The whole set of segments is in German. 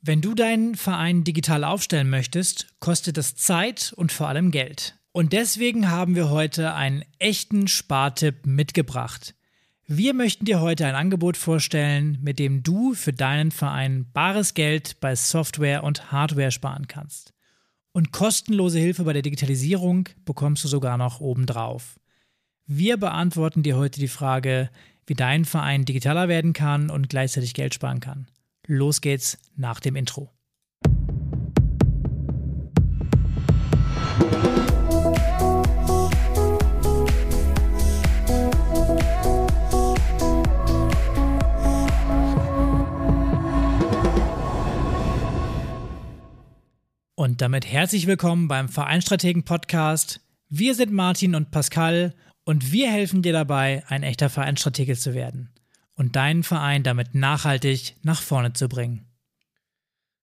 Wenn du deinen Verein digital aufstellen möchtest, kostet das Zeit und vor allem Geld. Und deswegen haben wir heute einen echten Spartipp mitgebracht. Wir möchten dir heute ein Angebot vorstellen, mit dem du für deinen Verein bares Geld bei Software und Hardware sparen kannst. Und kostenlose Hilfe bei der Digitalisierung bekommst du sogar noch obendrauf. Wir beantworten dir heute die Frage, wie dein Verein digitaler werden kann und gleichzeitig Geld sparen kann. Los geht's nach dem Intro. Und damit herzlich willkommen beim Vereinstrategen Podcast. Wir sind Martin und Pascal und wir helfen dir dabei, ein echter Vereinstratege zu werden und deinen Verein damit nachhaltig nach vorne zu bringen.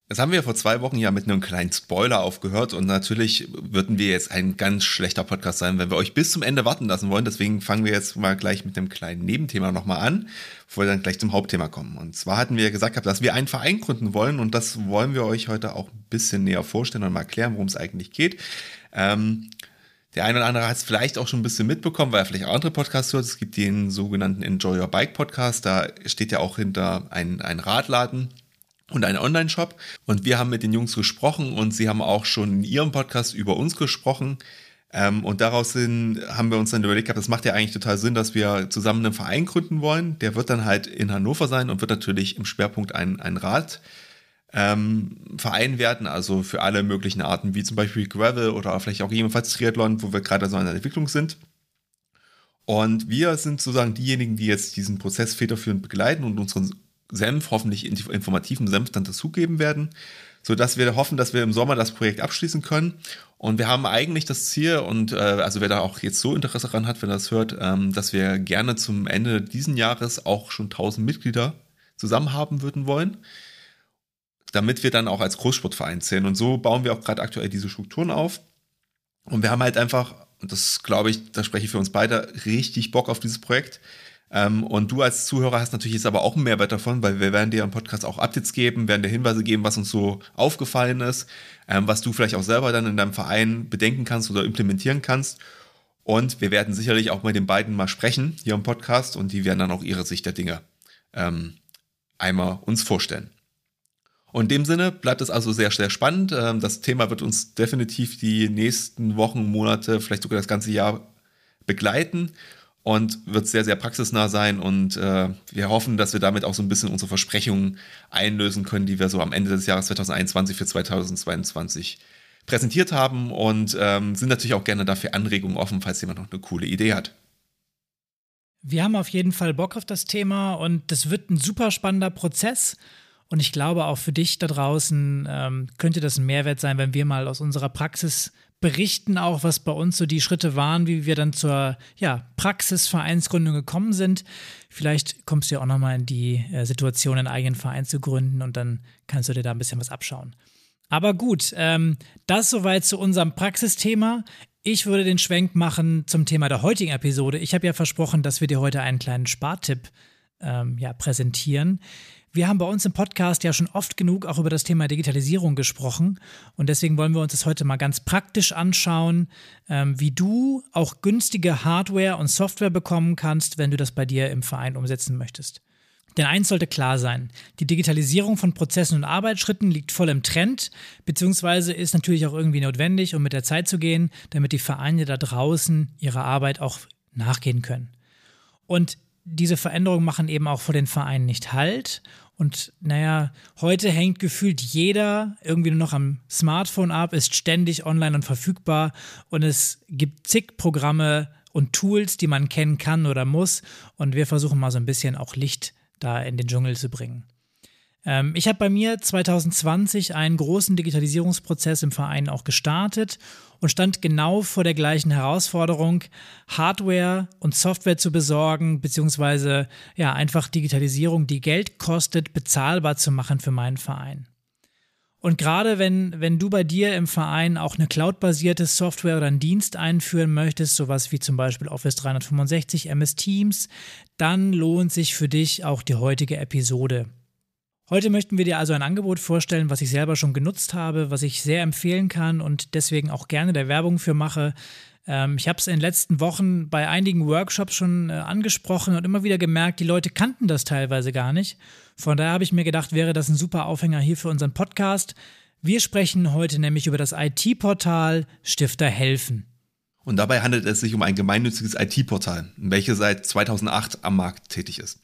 Das haben wir vor zwei Wochen ja mit einem kleinen Spoiler aufgehört und natürlich würden wir jetzt ein ganz schlechter Podcast sein, wenn wir euch bis zum Ende warten lassen wollen. Deswegen fangen wir jetzt mal gleich mit einem kleinen Nebenthema nochmal an, bevor wir dann gleich zum Hauptthema kommen. Und zwar hatten wir gesagt, dass wir einen Verein gründen wollen und das wollen wir euch heute auch ein bisschen näher vorstellen und mal erklären, worum es eigentlich geht. Ähm, der eine oder andere hat es vielleicht auch schon ein bisschen mitbekommen, weil er vielleicht auch andere Podcasts hört. Es gibt den sogenannten Enjoy Your Bike Podcast. Da steht ja auch hinter ein, ein Radladen und ein Online-Shop. Und wir haben mit den Jungs gesprochen und sie haben auch schon in ihrem Podcast über uns gesprochen. Ähm, und daraus sind, haben wir uns dann überlegt, das macht ja eigentlich total Sinn, dass wir zusammen einen Verein gründen wollen. Der wird dann halt in Hannover sein und wird natürlich im Schwerpunkt ein, ein Rad ähm, Verein werden, also für alle möglichen Arten, wie zum Beispiel Gravel oder vielleicht auch jedenfalls Triathlon, wo wir gerade so in der Entwicklung sind. Und wir sind sozusagen diejenigen, die jetzt diesen Prozess federführend begleiten und unseren Senf, hoffentlich informativen Senf dann dazugeben werden, sodass wir hoffen, dass wir im Sommer das Projekt abschließen können. Und wir haben eigentlich das Ziel, und äh, also wer da auch jetzt so Interesse daran hat, wenn er das hört, ähm, dass wir gerne zum Ende diesen Jahres auch schon 1000 Mitglieder zusammen haben würden wollen damit wir dann auch als Großsportverein zählen. Und so bauen wir auch gerade aktuell diese Strukturen auf. Und wir haben halt einfach, und das glaube ich, da spreche ich für uns beide, richtig Bock auf dieses Projekt. Ähm, und du als Zuhörer hast natürlich jetzt aber auch einen Mehrwert davon, weil wir werden dir im Podcast auch Updates geben, werden dir Hinweise geben, was uns so aufgefallen ist, ähm, was du vielleicht auch selber dann in deinem Verein bedenken kannst oder implementieren kannst. Und wir werden sicherlich auch mit den beiden mal sprechen hier im Podcast und die werden dann auch ihre Sicht der Dinge ähm, einmal uns vorstellen. Und in dem Sinne bleibt es also sehr, sehr spannend. Ähm, das Thema wird uns definitiv die nächsten Wochen, Monate, vielleicht sogar das ganze Jahr begleiten und wird sehr, sehr praxisnah sein. Und äh, wir hoffen, dass wir damit auch so ein bisschen unsere Versprechungen einlösen können, die wir so am Ende des Jahres 2021 für 2022 präsentiert haben und ähm, sind natürlich auch gerne dafür Anregungen offen, falls jemand noch eine coole Idee hat. Wir haben auf jeden Fall Bock auf das Thema und das wird ein super spannender Prozess. Und ich glaube, auch für dich da draußen ähm, könnte das ein Mehrwert sein, wenn wir mal aus unserer Praxis berichten, auch was bei uns so die Schritte waren, wie wir dann zur ja, Praxisvereinsgründung gekommen sind. Vielleicht kommst du ja auch nochmal in die äh, Situation, einen eigenen Verein zu gründen und dann kannst du dir da ein bisschen was abschauen. Aber gut, ähm, das soweit zu unserem Praxisthema. Ich würde den Schwenk machen zum Thema der heutigen Episode. Ich habe ja versprochen, dass wir dir heute einen kleinen Spartipp ähm, ja, präsentieren. Wir haben bei uns im Podcast ja schon oft genug auch über das Thema Digitalisierung gesprochen und deswegen wollen wir uns das heute mal ganz praktisch anschauen, ähm, wie du auch günstige Hardware und Software bekommen kannst, wenn du das bei dir im Verein umsetzen möchtest. Denn eins sollte klar sein, die Digitalisierung von Prozessen und Arbeitsschritten liegt voll im Trend, beziehungsweise ist natürlich auch irgendwie notwendig, um mit der Zeit zu gehen, damit die Vereine da draußen ihrer Arbeit auch nachgehen können. Und diese Veränderungen machen eben auch vor den Vereinen nicht Halt und naja, heute hängt gefühlt jeder irgendwie nur noch am Smartphone ab, ist ständig online und verfügbar und es gibt zig Programme und Tools, die man kennen kann oder muss. Und wir versuchen mal so ein bisschen auch Licht da in den Dschungel zu bringen. Ähm, ich habe bei mir 2020 einen großen Digitalisierungsprozess im Verein auch gestartet und stand genau vor der gleichen Herausforderung, Hardware und Software zu besorgen, beziehungsweise ja, einfach Digitalisierung, die Geld kostet, bezahlbar zu machen für meinen Verein. Und gerade wenn, wenn du bei dir im Verein auch eine cloudbasierte Software oder einen Dienst einführen möchtest, sowas wie zum Beispiel Office 365, MS Teams, dann lohnt sich für dich auch die heutige Episode. Heute möchten wir dir also ein Angebot vorstellen, was ich selber schon genutzt habe, was ich sehr empfehlen kann und deswegen auch gerne der Werbung für mache. Ähm, ich habe es in den letzten Wochen bei einigen Workshops schon äh, angesprochen und immer wieder gemerkt, die Leute kannten das teilweise gar nicht. Von daher habe ich mir gedacht, wäre das ein super Aufhänger hier für unseren Podcast. Wir sprechen heute nämlich über das IT-Portal Stifter helfen. Und dabei handelt es sich um ein gemeinnütziges IT-Portal, welches seit 2008 am Markt tätig ist.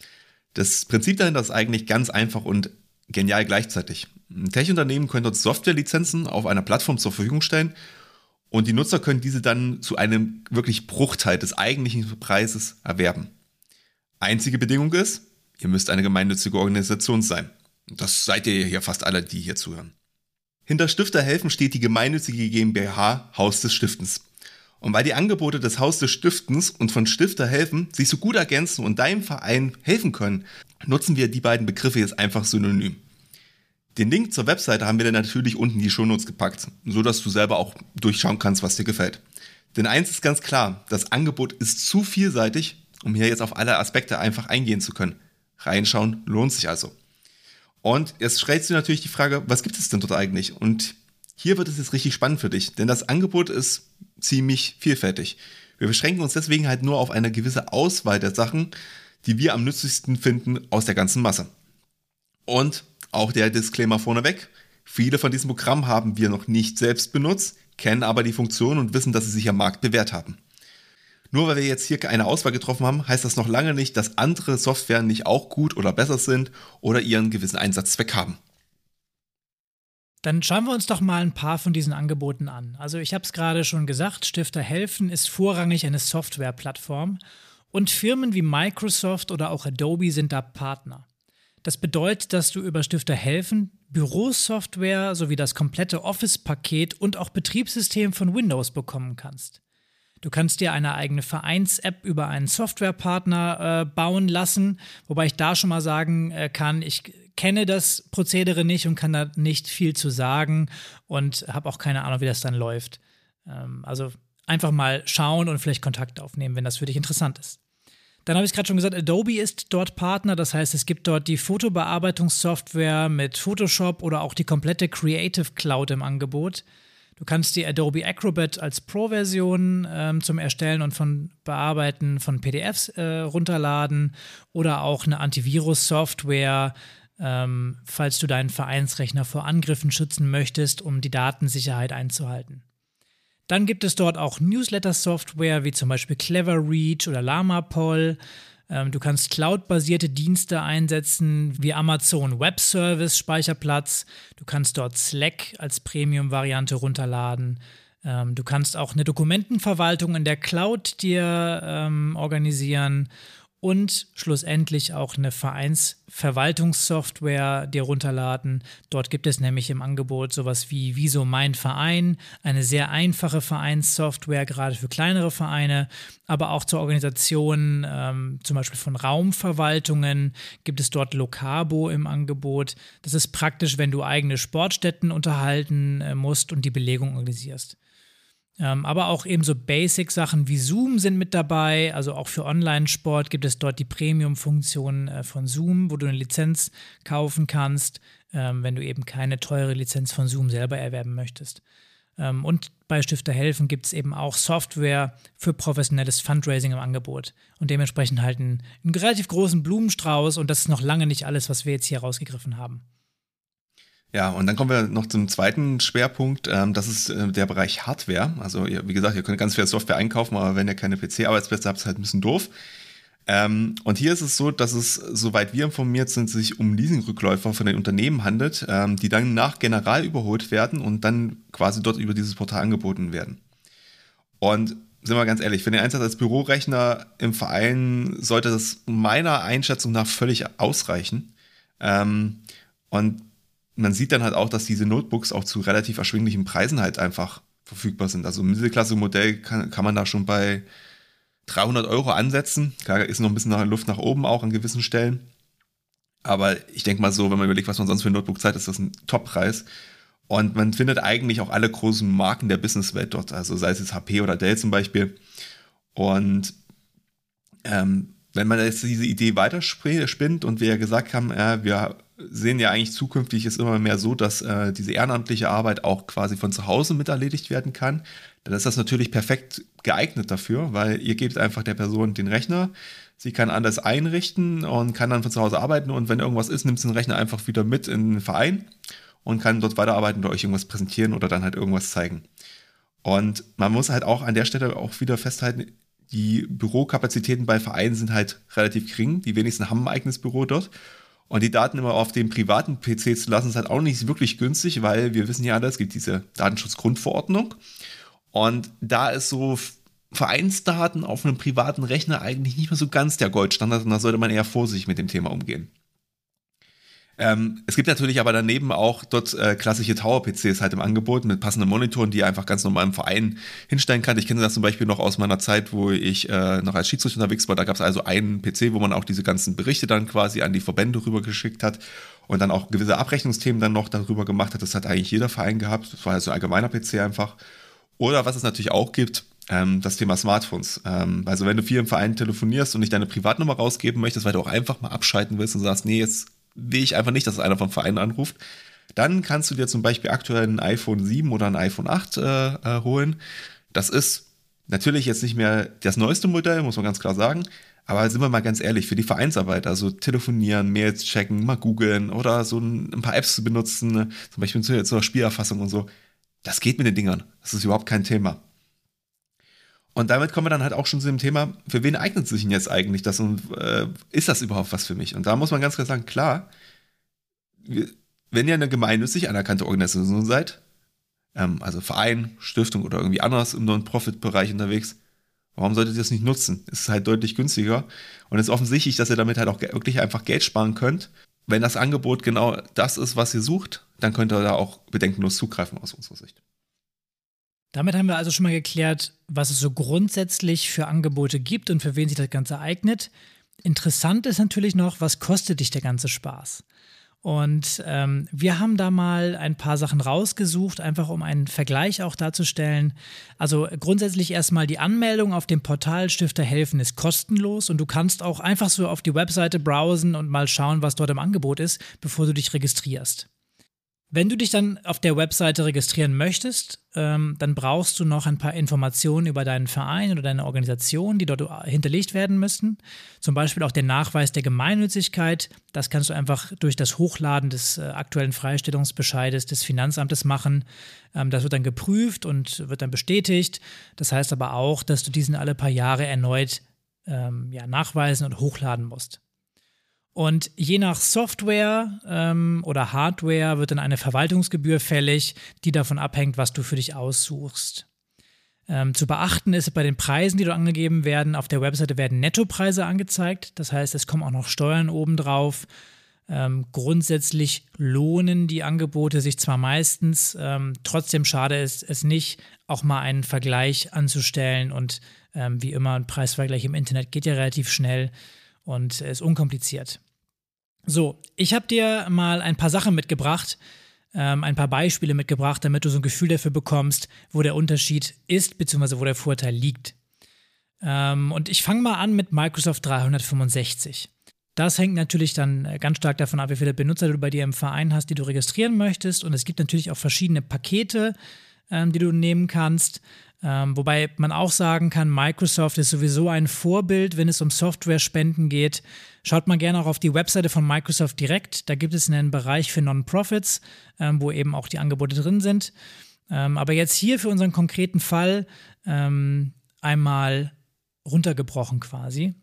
Das Prinzip dahinter ist eigentlich ganz einfach und genial gleichzeitig. Ein Tech-Unternehmen könnte uns Softwarelizenzen auf einer Plattform zur Verfügung stellen und die Nutzer können diese dann zu einem wirklich Bruchteil des eigentlichen Preises erwerben. Einzige Bedingung ist, ihr müsst eine gemeinnützige Organisation sein. Das seid ihr hier fast alle, die hier zuhören. Hinter Stifter helfen steht die gemeinnützige GmbH Haus des Stiftens. Und weil die Angebote des Haus des Stiftens und von Stifter helfen sich so gut ergänzen und deinem Verein helfen können, nutzen wir die beiden Begriffe jetzt einfach synonym. Den Link zur Webseite haben wir dann natürlich unten in die Shownotes gepackt, so dass du selber auch durchschauen kannst, was dir gefällt. Denn eins ist ganz klar, das Angebot ist zu vielseitig, um hier jetzt auf alle Aspekte einfach eingehen zu können. Reinschauen lohnt sich also. Und jetzt stellst du natürlich die Frage, was gibt es denn dort eigentlich? Und hier wird es jetzt richtig spannend für dich, denn das Angebot ist ziemlich vielfältig. Wir beschränken uns deswegen halt nur auf eine gewisse Auswahl der Sachen, die wir am nützlichsten finden aus der ganzen Masse. Und auch der Disclaimer vorneweg. Viele von diesen Programmen haben wir noch nicht selbst benutzt, kennen aber die Funktion und wissen, dass sie sich am Markt bewährt haben. Nur weil wir jetzt hier eine Auswahl getroffen haben, heißt das noch lange nicht, dass andere Software nicht auch gut oder besser sind oder ihren gewissen Einsatzzweck haben. Dann schauen wir uns doch mal ein paar von diesen Angeboten an. Also ich habe es gerade schon gesagt, Stifter Helfen ist vorrangig eine Softwareplattform und Firmen wie Microsoft oder auch Adobe sind da Partner. Das bedeutet, dass du über Stifter Helfen Bürosoftware sowie das komplette Office-Paket und auch Betriebssystem von Windows bekommen kannst. Du kannst dir eine eigene Vereins-App über einen Softwarepartner äh, bauen lassen, wobei ich da schon mal sagen äh, kann, ich kenne das Prozedere nicht und kann da nicht viel zu sagen und habe auch keine Ahnung, wie das dann läuft. Ähm, also einfach mal schauen und vielleicht Kontakt aufnehmen, wenn das für dich interessant ist. Dann habe ich gerade schon gesagt, Adobe ist dort Partner. Das heißt, es gibt dort die Fotobearbeitungssoftware mit Photoshop oder auch die komplette Creative Cloud im Angebot. Du kannst die Adobe Acrobat als Pro-Version ähm, zum Erstellen und von Bearbeiten von PDFs äh, runterladen oder auch eine Antivirus-Software, ähm, falls du deinen Vereinsrechner vor Angriffen schützen möchtest, um die Datensicherheit einzuhalten. Dann gibt es dort auch Newsletter-Software wie zum Beispiel Cleverreach oder LlamaPoll. Ähm, du kannst cloud-basierte Dienste einsetzen wie Amazon Web Service Speicherplatz. Du kannst dort Slack als Premium-Variante runterladen. Ähm, du kannst auch eine Dokumentenverwaltung in der Cloud dir ähm, organisieren und schlussendlich auch eine Vereinsverwaltungssoftware dir runterladen. Dort gibt es nämlich im Angebot sowas wie Wieso mein Verein, eine sehr einfache Vereinssoftware, gerade für kleinere Vereine, aber auch zur Organisation ähm, zum Beispiel von Raumverwaltungen gibt es dort Lokabo im Angebot. Das ist praktisch, wenn du eigene Sportstätten unterhalten äh, musst und die Belegung organisierst. Ähm, aber auch eben so Basic-Sachen wie Zoom sind mit dabei. Also auch für Online-Sport gibt es dort die Premium-Funktion äh, von Zoom, wo du eine Lizenz kaufen kannst, ähm, wenn du eben keine teure Lizenz von Zoom selber erwerben möchtest. Ähm, und bei Stifter Helfen gibt es eben auch Software für professionelles Fundraising im Angebot und dementsprechend halt einen, einen relativ großen Blumenstrauß. Und das ist noch lange nicht alles, was wir jetzt hier rausgegriffen haben. Ja, und dann kommen wir noch zum zweiten Schwerpunkt. Ähm, das ist äh, der Bereich Hardware. Also, wie gesagt, ihr könnt ganz viel Software einkaufen, aber wenn ihr keine PC-Arbeitsplätze habt, ist halt ein bisschen doof. Ähm, und hier ist es so, dass es, soweit wir informiert sind, sich um Leasingrückläufer von den Unternehmen handelt, ähm, die dann nach General überholt werden und dann quasi dort über dieses Portal angeboten werden. Und sind wir ganz ehrlich, für den Einsatz als Bürorechner im Verein sollte das meiner Einschätzung nach völlig ausreichen. und man sieht dann halt auch, dass diese Notebooks auch zu relativ erschwinglichen Preisen halt einfach verfügbar sind. Also Mittelklasse-Modell kann, kann man da schon bei 300 Euro ansetzen. Klar ist noch ein bisschen Luft nach oben auch an gewissen Stellen. Aber ich denke mal so, wenn man überlegt, was man sonst für ein Notebook zahlt, ist das ein Top-Preis. Und man findet eigentlich auch alle großen Marken der Businesswelt dort. Also sei es jetzt HP oder Dell zum Beispiel. Und ähm, wenn man jetzt diese Idee weiterspinnt und wir ja gesagt haben, äh, wir sehen ja eigentlich zukünftig ist immer mehr so, dass äh, diese ehrenamtliche Arbeit auch quasi von zu Hause mit erledigt werden kann. Dann ist das natürlich perfekt geeignet dafür, weil ihr gebt einfach der Person den Rechner, sie kann alles einrichten und kann dann von zu Hause arbeiten und wenn irgendwas ist, nimmt sie den Rechner einfach wieder mit in den Verein und kann dort weiterarbeiten oder euch irgendwas präsentieren oder dann halt irgendwas zeigen. Und man muss halt auch an der Stelle auch wieder festhalten, die Bürokapazitäten bei Vereinen sind halt relativ gering. Die wenigsten haben ein eigenes Büro dort. Und die Daten immer auf dem privaten PC zu lassen, ist halt auch nicht wirklich günstig, weil wir wissen ja alle, es gibt diese Datenschutzgrundverordnung. Und da ist so Vereinsdaten auf einem privaten Rechner eigentlich nicht mehr so ganz der Goldstandard und da sollte man eher vorsichtig mit dem Thema umgehen. Ähm, es gibt natürlich aber daneben auch dort äh, klassische Tower-PCs halt im Angebot mit passenden Monitoren, die ihr einfach ganz normal im Verein hinstellen kann. Ich kenne das zum Beispiel noch aus meiner Zeit, wo ich äh, noch als Schiedsrichter unterwegs war. Da gab es also einen PC, wo man auch diese ganzen Berichte dann quasi an die Verbände rübergeschickt hat und dann auch gewisse Abrechnungsthemen dann noch darüber gemacht hat. Das hat eigentlich jeder Verein gehabt. Das war also ein allgemeiner PC einfach. Oder was es natürlich auch gibt, ähm, das Thema Smartphones. Ähm, also wenn du viel im Verein telefonierst und nicht deine Privatnummer rausgeben möchtest, weil du auch einfach mal abschalten willst und sagst, nee, jetzt will ich einfach nicht, dass einer vom Verein anruft. Dann kannst du dir zum Beispiel aktuell ein iPhone 7 oder ein iPhone 8 äh, äh, holen. Das ist natürlich jetzt nicht mehr das neueste Modell, muss man ganz klar sagen. Aber sind wir mal ganz ehrlich, für die Vereinsarbeit, also telefonieren, Mails checken, mal googeln oder so ein, ein paar Apps zu benutzen, zum Beispiel zur, zur Spielerfassung und so, das geht mit den Dingern. Das ist überhaupt kein Thema. Und damit kommen wir dann halt auch schon zu dem Thema, für wen eignet sich denn jetzt eigentlich das und äh, ist das überhaupt was für mich? Und da muss man ganz klar sagen, klar, wenn ihr eine gemeinnützig anerkannte Organisation seid, ähm, also Verein, Stiftung oder irgendwie anders im Non-Profit-Bereich unterwegs, warum solltet ihr das nicht nutzen? Es ist halt deutlich günstiger und es ist offensichtlich, dass ihr damit halt auch wirklich einfach Geld sparen könnt. Wenn das Angebot genau das ist, was ihr sucht, dann könnt ihr da auch bedenkenlos zugreifen aus unserer Sicht. Damit haben wir also schon mal geklärt, was es so grundsätzlich für Angebote gibt und für wen sich das Ganze eignet. Interessant ist natürlich noch, was kostet dich der ganze Spaß? Und ähm, wir haben da mal ein paar Sachen rausgesucht, einfach um einen Vergleich auch darzustellen. Also grundsätzlich erstmal die Anmeldung auf dem Portal Stifter helfen ist kostenlos und du kannst auch einfach so auf die Webseite browsen und mal schauen, was dort im Angebot ist, bevor du dich registrierst. Wenn du dich dann auf der Webseite registrieren möchtest, ähm, dann brauchst du noch ein paar Informationen über deinen Verein oder deine Organisation, die dort hinterlegt werden müssen. Zum Beispiel auch der Nachweis der Gemeinnützigkeit. Das kannst du einfach durch das Hochladen des äh, aktuellen Freistellungsbescheides des Finanzamtes machen. Ähm, das wird dann geprüft und wird dann bestätigt. Das heißt aber auch, dass du diesen alle paar Jahre erneut ähm, ja, nachweisen und hochladen musst. Und je nach Software ähm, oder Hardware wird dann eine Verwaltungsgebühr fällig, die davon abhängt, was du für dich aussuchst. Ähm, zu beachten ist bei den Preisen, die dort angegeben werden, auf der Webseite werden Nettopreise angezeigt. Das heißt, es kommen auch noch Steuern obendrauf. Ähm, grundsätzlich lohnen die Angebote sich zwar meistens, ähm, trotzdem schade ist es nicht, auch mal einen Vergleich anzustellen. Und ähm, wie immer, ein Preisvergleich im Internet geht ja relativ schnell und ist unkompliziert. So, ich habe dir mal ein paar Sachen mitgebracht, ähm, ein paar Beispiele mitgebracht, damit du so ein Gefühl dafür bekommst, wo der Unterschied ist, beziehungsweise wo der Vorteil liegt. Ähm, und ich fange mal an mit Microsoft 365. Das hängt natürlich dann ganz stark davon ab, wie viele Benutzer du bei dir im Verein hast, die du registrieren möchtest. Und es gibt natürlich auch verschiedene Pakete, ähm, die du nehmen kannst. Ähm, wobei man auch sagen kann, Microsoft ist sowieso ein Vorbild, wenn es um Software-Spenden geht. Schaut mal gerne auch auf die Webseite von Microsoft direkt. Da gibt es einen Bereich für Non-Profits, ähm, wo eben auch die Angebote drin sind. Ähm, aber jetzt hier für unseren konkreten Fall ähm, einmal runtergebrochen quasi.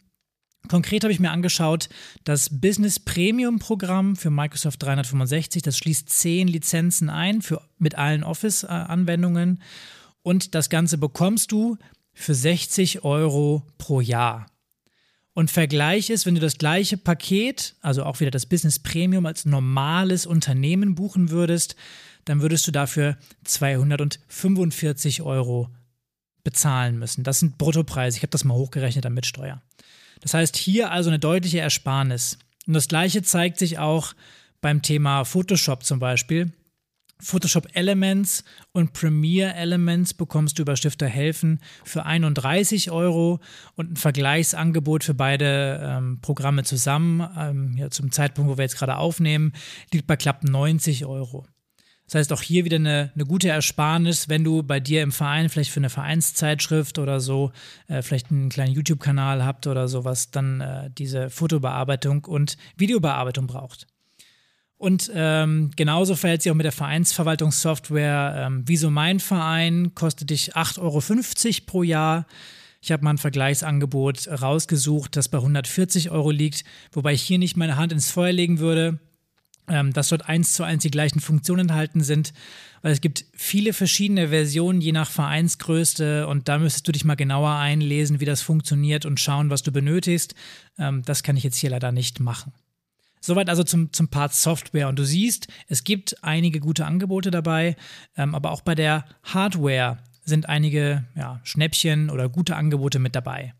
Konkret habe ich mir angeschaut, das Business Premium Programm für Microsoft 365, das schließt zehn Lizenzen ein für, mit allen Office-Anwendungen. Und das Ganze bekommst du für 60 Euro pro Jahr. Und Vergleich ist, wenn du das gleiche Paket, also auch wieder das Business Premium als normales Unternehmen buchen würdest, dann würdest du dafür 245 Euro bezahlen müssen. Das sind Bruttopreise. Ich habe das mal hochgerechnet damit Steuer. Das heißt, hier also eine deutliche Ersparnis. Und das gleiche zeigt sich auch beim Thema Photoshop zum Beispiel. Photoshop Elements und Premiere Elements bekommst du über Stifter Helfen für 31 Euro und ein Vergleichsangebot für beide ähm, Programme zusammen, ähm, ja, zum Zeitpunkt, wo wir jetzt gerade aufnehmen, liegt bei knapp 90 Euro. Das heißt, auch hier wieder eine, eine gute Ersparnis, wenn du bei dir im Verein vielleicht für eine Vereinszeitschrift oder so äh, vielleicht einen kleinen YouTube-Kanal habt oder sowas, dann äh, diese Fotobearbeitung und Videobearbeitung braucht. Und ähm, genauso verhält sich auch mit der Vereinsverwaltungssoftware. Ähm, Wieso mein Verein kostet dich 8,50 Euro pro Jahr. Ich habe mal ein Vergleichsangebot rausgesucht, das bei 140 Euro liegt, wobei ich hier nicht meine Hand ins Feuer legen würde, ähm, dass dort eins zu eins die gleichen Funktionen enthalten sind, weil es gibt viele verschiedene Versionen je nach Vereinsgröße und da müsstest du dich mal genauer einlesen, wie das funktioniert und schauen, was du benötigst. Ähm, das kann ich jetzt hier leider nicht machen. Soweit also zum, zum Part Software. Und du siehst, es gibt einige gute Angebote dabei, ähm, aber auch bei der Hardware sind einige ja, Schnäppchen oder gute Angebote mit dabei.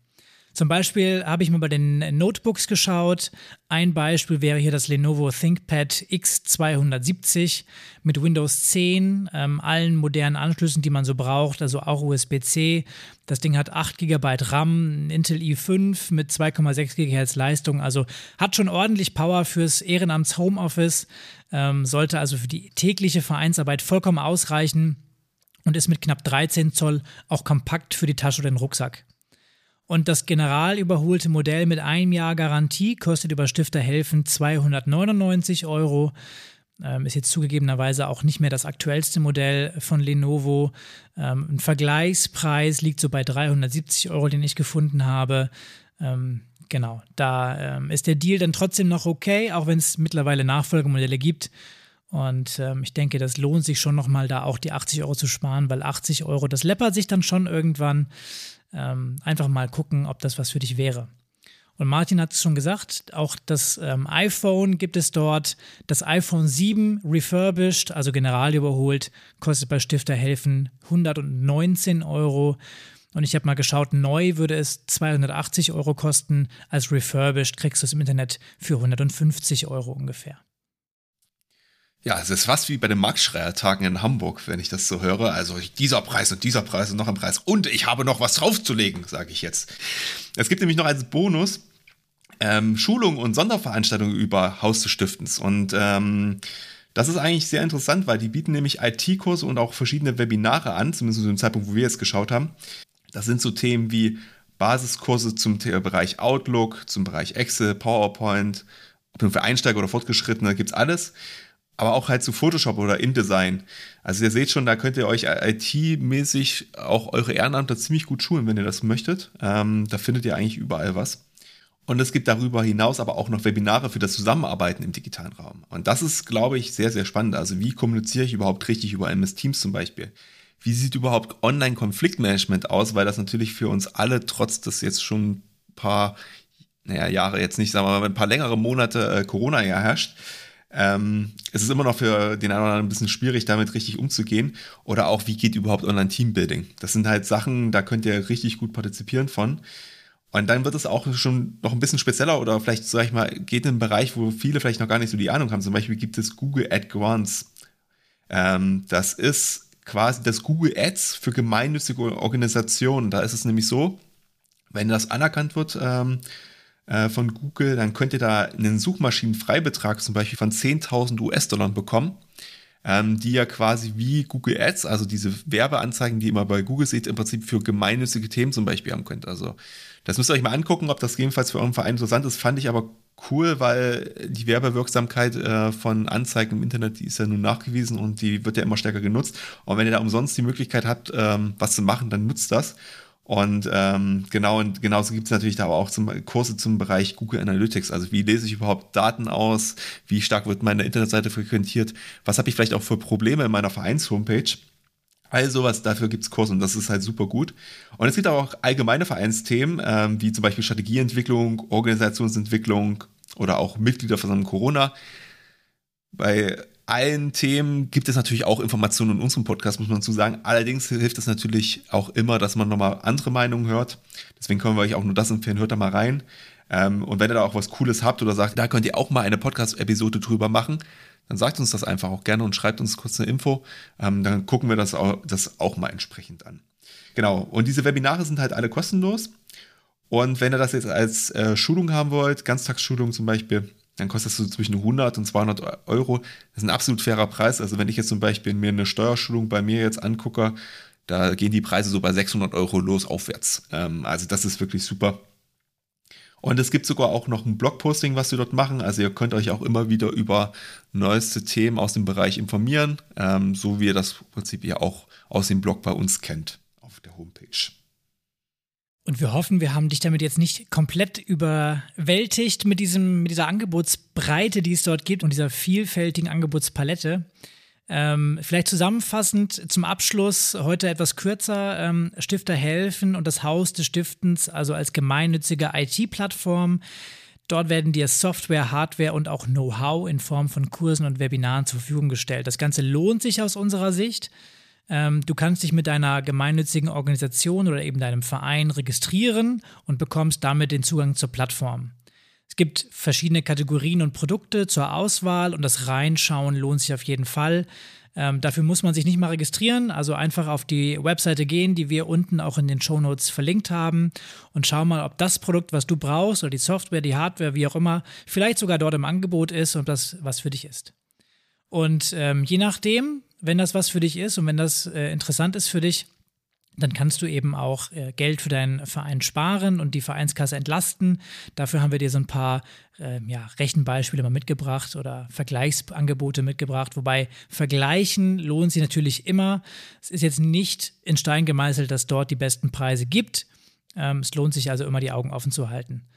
Zum Beispiel habe ich mal bei den Notebooks geschaut. Ein Beispiel wäre hier das Lenovo ThinkPad X270 mit Windows 10, ähm, allen modernen Anschlüssen, die man so braucht, also auch USB-C. Das Ding hat 8 GB RAM, Intel i5 mit 2,6 GHz Leistung, also hat schon ordentlich Power fürs Ehrenamts Homeoffice, ähm, sollte also für die tägliche Vereinsarbeit vollkommen ausreichen und ist mit knapp 13 Zoll auch kompakt für die Tasche oder den Rucksack. Und das general überholte Modell mit einem Jahr Garantie kostet über Stifter Helfen 299 Euro. Ähm, ist jetzt zugegebenerweise auch nicht mehr das aktuellste Modell von Lenovo. Ähm, ein Vergleichspreis liegt so bei 370 Euro, den ich gefunden habe. Ähm, genau, da ähm, ist der Deal dann trotzdem noch okay, auch wenn es mittlerweile Nachfolgemodelle gibt. Und ähm, ich denke, das lohnt sich schon nochmal, da auch die 80 Euro zu sparen, weil 80 Euro, das läppert sich dann schon irgendwann. Ähm, einfach mal gucken, ob das was für dich wäre. Und Martin hat es schon gesagt, auch das ähm, iPhone gibt es dort. Das iPhone 7 refurbished, also general überholt, kostet bei Stifter Helfen 119 Euro. Und ich habe mal geschaut, neu würde es 280 Euro kosten. Als refurbished kriegst du es im Internet für 150 Euro ungefähr. Ja, es ist fast wie bei den Max-Schreier-Tagen in Hamburg, wenn ich das so höre. Also dieser Preis und dieser Preis und noch ein Preis. Und ich habe noch was draufzulegen, sage ich jetzt. Es gibt nämlich noch als Bonus ähm, Schulungen und Sonderveranstaltungen über Haus des Stiftens. Und ähm, das ist eigentlich sehr interessant, weil die bieten nämlich IT-Kurse und auch verschiedene Webinare an, zumindest zu dem Zeitpunkt, wo wir jetzt geschaut haben. Das sind so Themen wie Basiskurse zum Bereich Outlook, zum Bereich Excel, PowerPoint, für Einsteiger oder Fortgeschrittene, gibt's alles aber auch halt zu Photoshop oder InDesign. Also ihr seht schon, da könnt ihr euch IT-mäßig auch eure Ehrenamter ziemlich gut schulen, wenn ihr das möchtet. Ähm, da findet ihr eigentlich überall was. Und es gibt darüber hinaus aber auch noch Webinare für das Zusammenarbeiten im digitalen Raum. Und das ist, glaube ich, sehr, sehr spannend. Also wie kommuniziere ich überhaupt richtig über MS Teams zum Beispiel? Wie sieht überhaupt Online-Konfliktmanagement aus? Weil das natürlich für uns alle, trotz des jetzt schon ein paar, naja, Jahre jetzt nicht, sagen wir mal, ein paar längere Monate äh, Corona ja herrscht, ähm, es ist immer noch für den einen oder anderen ein bisschen schwierig, damit richtig umzugehen. Oder auch, wie geht überhaupt Online-Teambuilding? Das sind halt Sachen, da könnt ihr richtig gut partizipieren von. Und dann wird es auch schon noch ein bisschen spezieller oder vielleicht, sag ich mal, geht in einen Bereich, wo viele vielleicht noch gar nicht so die Ahnung haben. Zum Beispiel gibt es Google Ad Grants. Ähm, das ist quasi das Google Ads für gemeinnützige Organisationen. Da ist es nämlich so, wenn das anerkannt wird, ähm, äh, von Google, dann könnt ihr da einen Suchmaschinenfreibetrag zum Beispiel von 10.000 US-Dollar bekommen, ähm, die ja quasi wie Google Ads, also diese Werbeanzeigen, die ihr immer bei Google seht, im Prinzip für gemeinnützige Themen zum Beispiel haben könnt. Also das müsst ihr euch mal angucken, ob das jedenfalls für euren Verein interessant ist. Fand ich aber cool, weil die Werbewirksamkeit äh, von Anzeigen im Internet, die ist ja nun nachgewiesen und die wird ja immer stärker genutzt. Und wenn ihr da umsonst die Möglichkeit habt, ähm, was zu machen, dann nutzt das. Und ähm, genau, und genauso gibt es natürlich da aber auch zum, Kurse zum Bereich Google Analytics. Also wie lese ich überhaupt Daten aus? Wie stark wird meine Internetseite frequentiert? Was habe ich vielleicht auch für Probleme in meiner Vereins-Homepage? All sowas, dafür gibt's Kurse und das ist halt super gut. Und es gibt auch allgemeine Vereinsthemen, ähm, wie zum Beispiel Strategieentwicklung, Organisationsentwicklung oder auch Mitgliederversammlung Corona. Bei allen Themen gibt es natürlich auch Informationen in unserem Podcast, muss man zu sagen. Allerdings hilft es natürlich auch immer, dass man nochmal andere Meinungen hört. Deswegen können wir euch auch nur das empfehlen, hört da mal rein. Ähm, und wenn ihr da auch was Cooles habt oder sagt, da könnt ihr auch mal eine Podcast-Episode drüber machen, dann sagt uns das einfach auch gerne und schreibt uns kurz eine Info. Ähm, dann gucken wir das auch, das auch mal entsprechend an. Genau, und diese Webinare sind halt alle kostenlos. Und wenn ihr das jetzt als äh, Schulung haben wollt, Ganztagsschulung zum Beispiel, dann kostet das so zwischen 100 und 200 Euro. Das ist ein absolut fairer Preis. Also wenn ich jetzt zum Beispiel mir eine Steuerschulung bei mir jetzt angucke, da gehen die Preise so bei 600 Euro los aufwärts. Ähm, also das ist wirklich super. Und es gibt sogar auch noch ein Blogposting, was wir dort machen. Also ihr könnt euch auch immer wieder über neueste Themen aus dem Bereich informieren, ähm, so wie ihr das Prinzip ja auch aus dem Blog bei uns kennt auf der Homepage. Und wir hoffen, wir haben dich damit jetzt nicht komplett überwältigt mit, diesem, mit dieser Angebotsbreite, die es dort gibt und dieser vielfältigen Angebotspalette. Ähm, vielleicht zusammenfassend zum Abschluss heute etwas kürzer. Ähm, Stifter helfen und das Haus des Stiftens, also als gemeinnützige IT-Plattform. Dort werden dir Software, Hardware und auch Know-how in Form von Kursen und Webinaren zur Verfügung gestellt. Das Ganze lohnt sich aus unserer Sicht. Ähm, du kannst dich mit deiner gemeinnützigen Organisation oder eben deinem Verein registrieren und bekommst damit den Zugang zur Plattform. Es gibt verschiedene Kategorien und Produkte zur Auswahl und das Reinschauen lohnt sich auf jeden Fall. Ähm, dafür muss man sich nicht mal registrieren, also einfach auf die Webseite gehen, die wir unten auch in den Show Notes verlinkt haben und schau mal, ob das Produkt, was du brauchst oder die Software, die Hardware, wie auch immer, vielleicht sogar dort im Angebot ist und das was für dich ist. Und ähm, je nachdem, wenn das was für dich ist und wenn das äh, interessant ist für dich, dann kannst du eben auch äh, Geld für deinen Verein sparen und die Vereinskasse entlasten. Dafür haben wir dir so ein paar äh, ja, Rechenbeispiele mal mitgebracht oder Vergleichsangebote mitgebracht. Wobei Vergleichen lohnt sich natürlich immer. Es ist jetzt nicht in Stein gemeißelt, dass dort die besten Preise gibt. Ähm, es lohnt sich also immer, die Augen offen zu halten.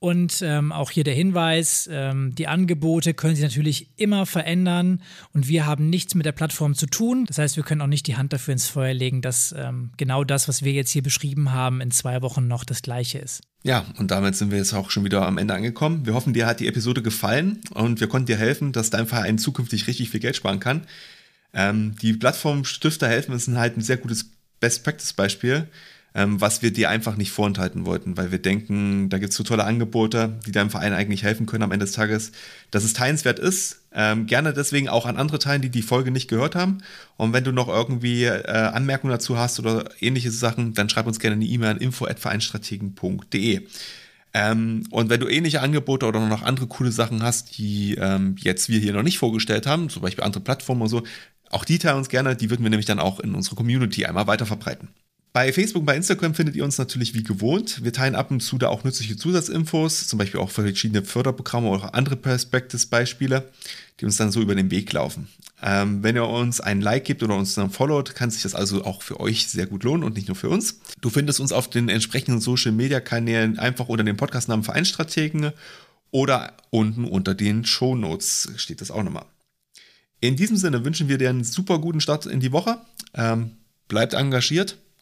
Und ähm, auch hier der Hinweis, ähm, die Angebote können sich natürlich immer verändern und wir haben nichts mit der Plattform zu tun. Das heißt, wir können auch nicht die Hand dafür ins Feuer legen, dass ähm, genau das, was wir jetzt hier beschrieben haben, in zwei Wochen noch das gleiche ist. Ja, und damit sind wir jetzt auch schon wieder am Ende angekommen. Wir hoffen, dir hat die Episode gefallen und wir konnten dir helfen, dass dein Verein zukünftig richtig viel Geld sparen kann. Ähm, die Plattform Stifter helfen ist halt ein sehr gutes Best-Practice-Beispiel ähm, was wir dir einfach nicht vorenthalten wollten, weil wir denken, da gibt es so tolle Angebote, die deinem Verein eigentlich helfen können am Ende des Tages, dass es teilenswert ist. Ähm, gerne deswegen auch an andere teilen, die die Folge nicht gehört haben. Und wenn du noch irgendwie äh, Anmerkungen dazu hast oder ähnliche Sachen, dann schreib uns gerne eine E-Mail an info@vereinstrategen.de. Ähm, und wenn du ähnliche Angebote oder noch andere coole Sachen hast, die ähm, jetzt wir hier noch nicht vorgestellt haben, zum Beispiel andere Plattformen oder so, auch die teilen uns gerne, die würden wir nämlich dann auch in unsere Community einmal weiter verbreiten. Bei Facebook bei Instagram findet ihr uns natürlich wie gewohnt. Wir teilen ab und zu da auch nützliche Zusatzinfos, zum Beispiel auch für verschiedene Förderprogramme oder andere Perspectives-Beispiele, die uns dann so über den Weg laufen. Ähm, wenn ihr uns ein Like gibt oder uns dann followt, kann sich das also auch für euch sehr gut lohnen und nicht nur für uns. Du findest uns auf den entsprechenden Social-Media-Kanälen einfach unter dem Podcastnamen Vereinstrategen oder unten unter den Show Notes steht das auch nochmal. In diesem Sinne wünschen wir dir einen super guten Start in die Woche. Ähm, bleibt engagiert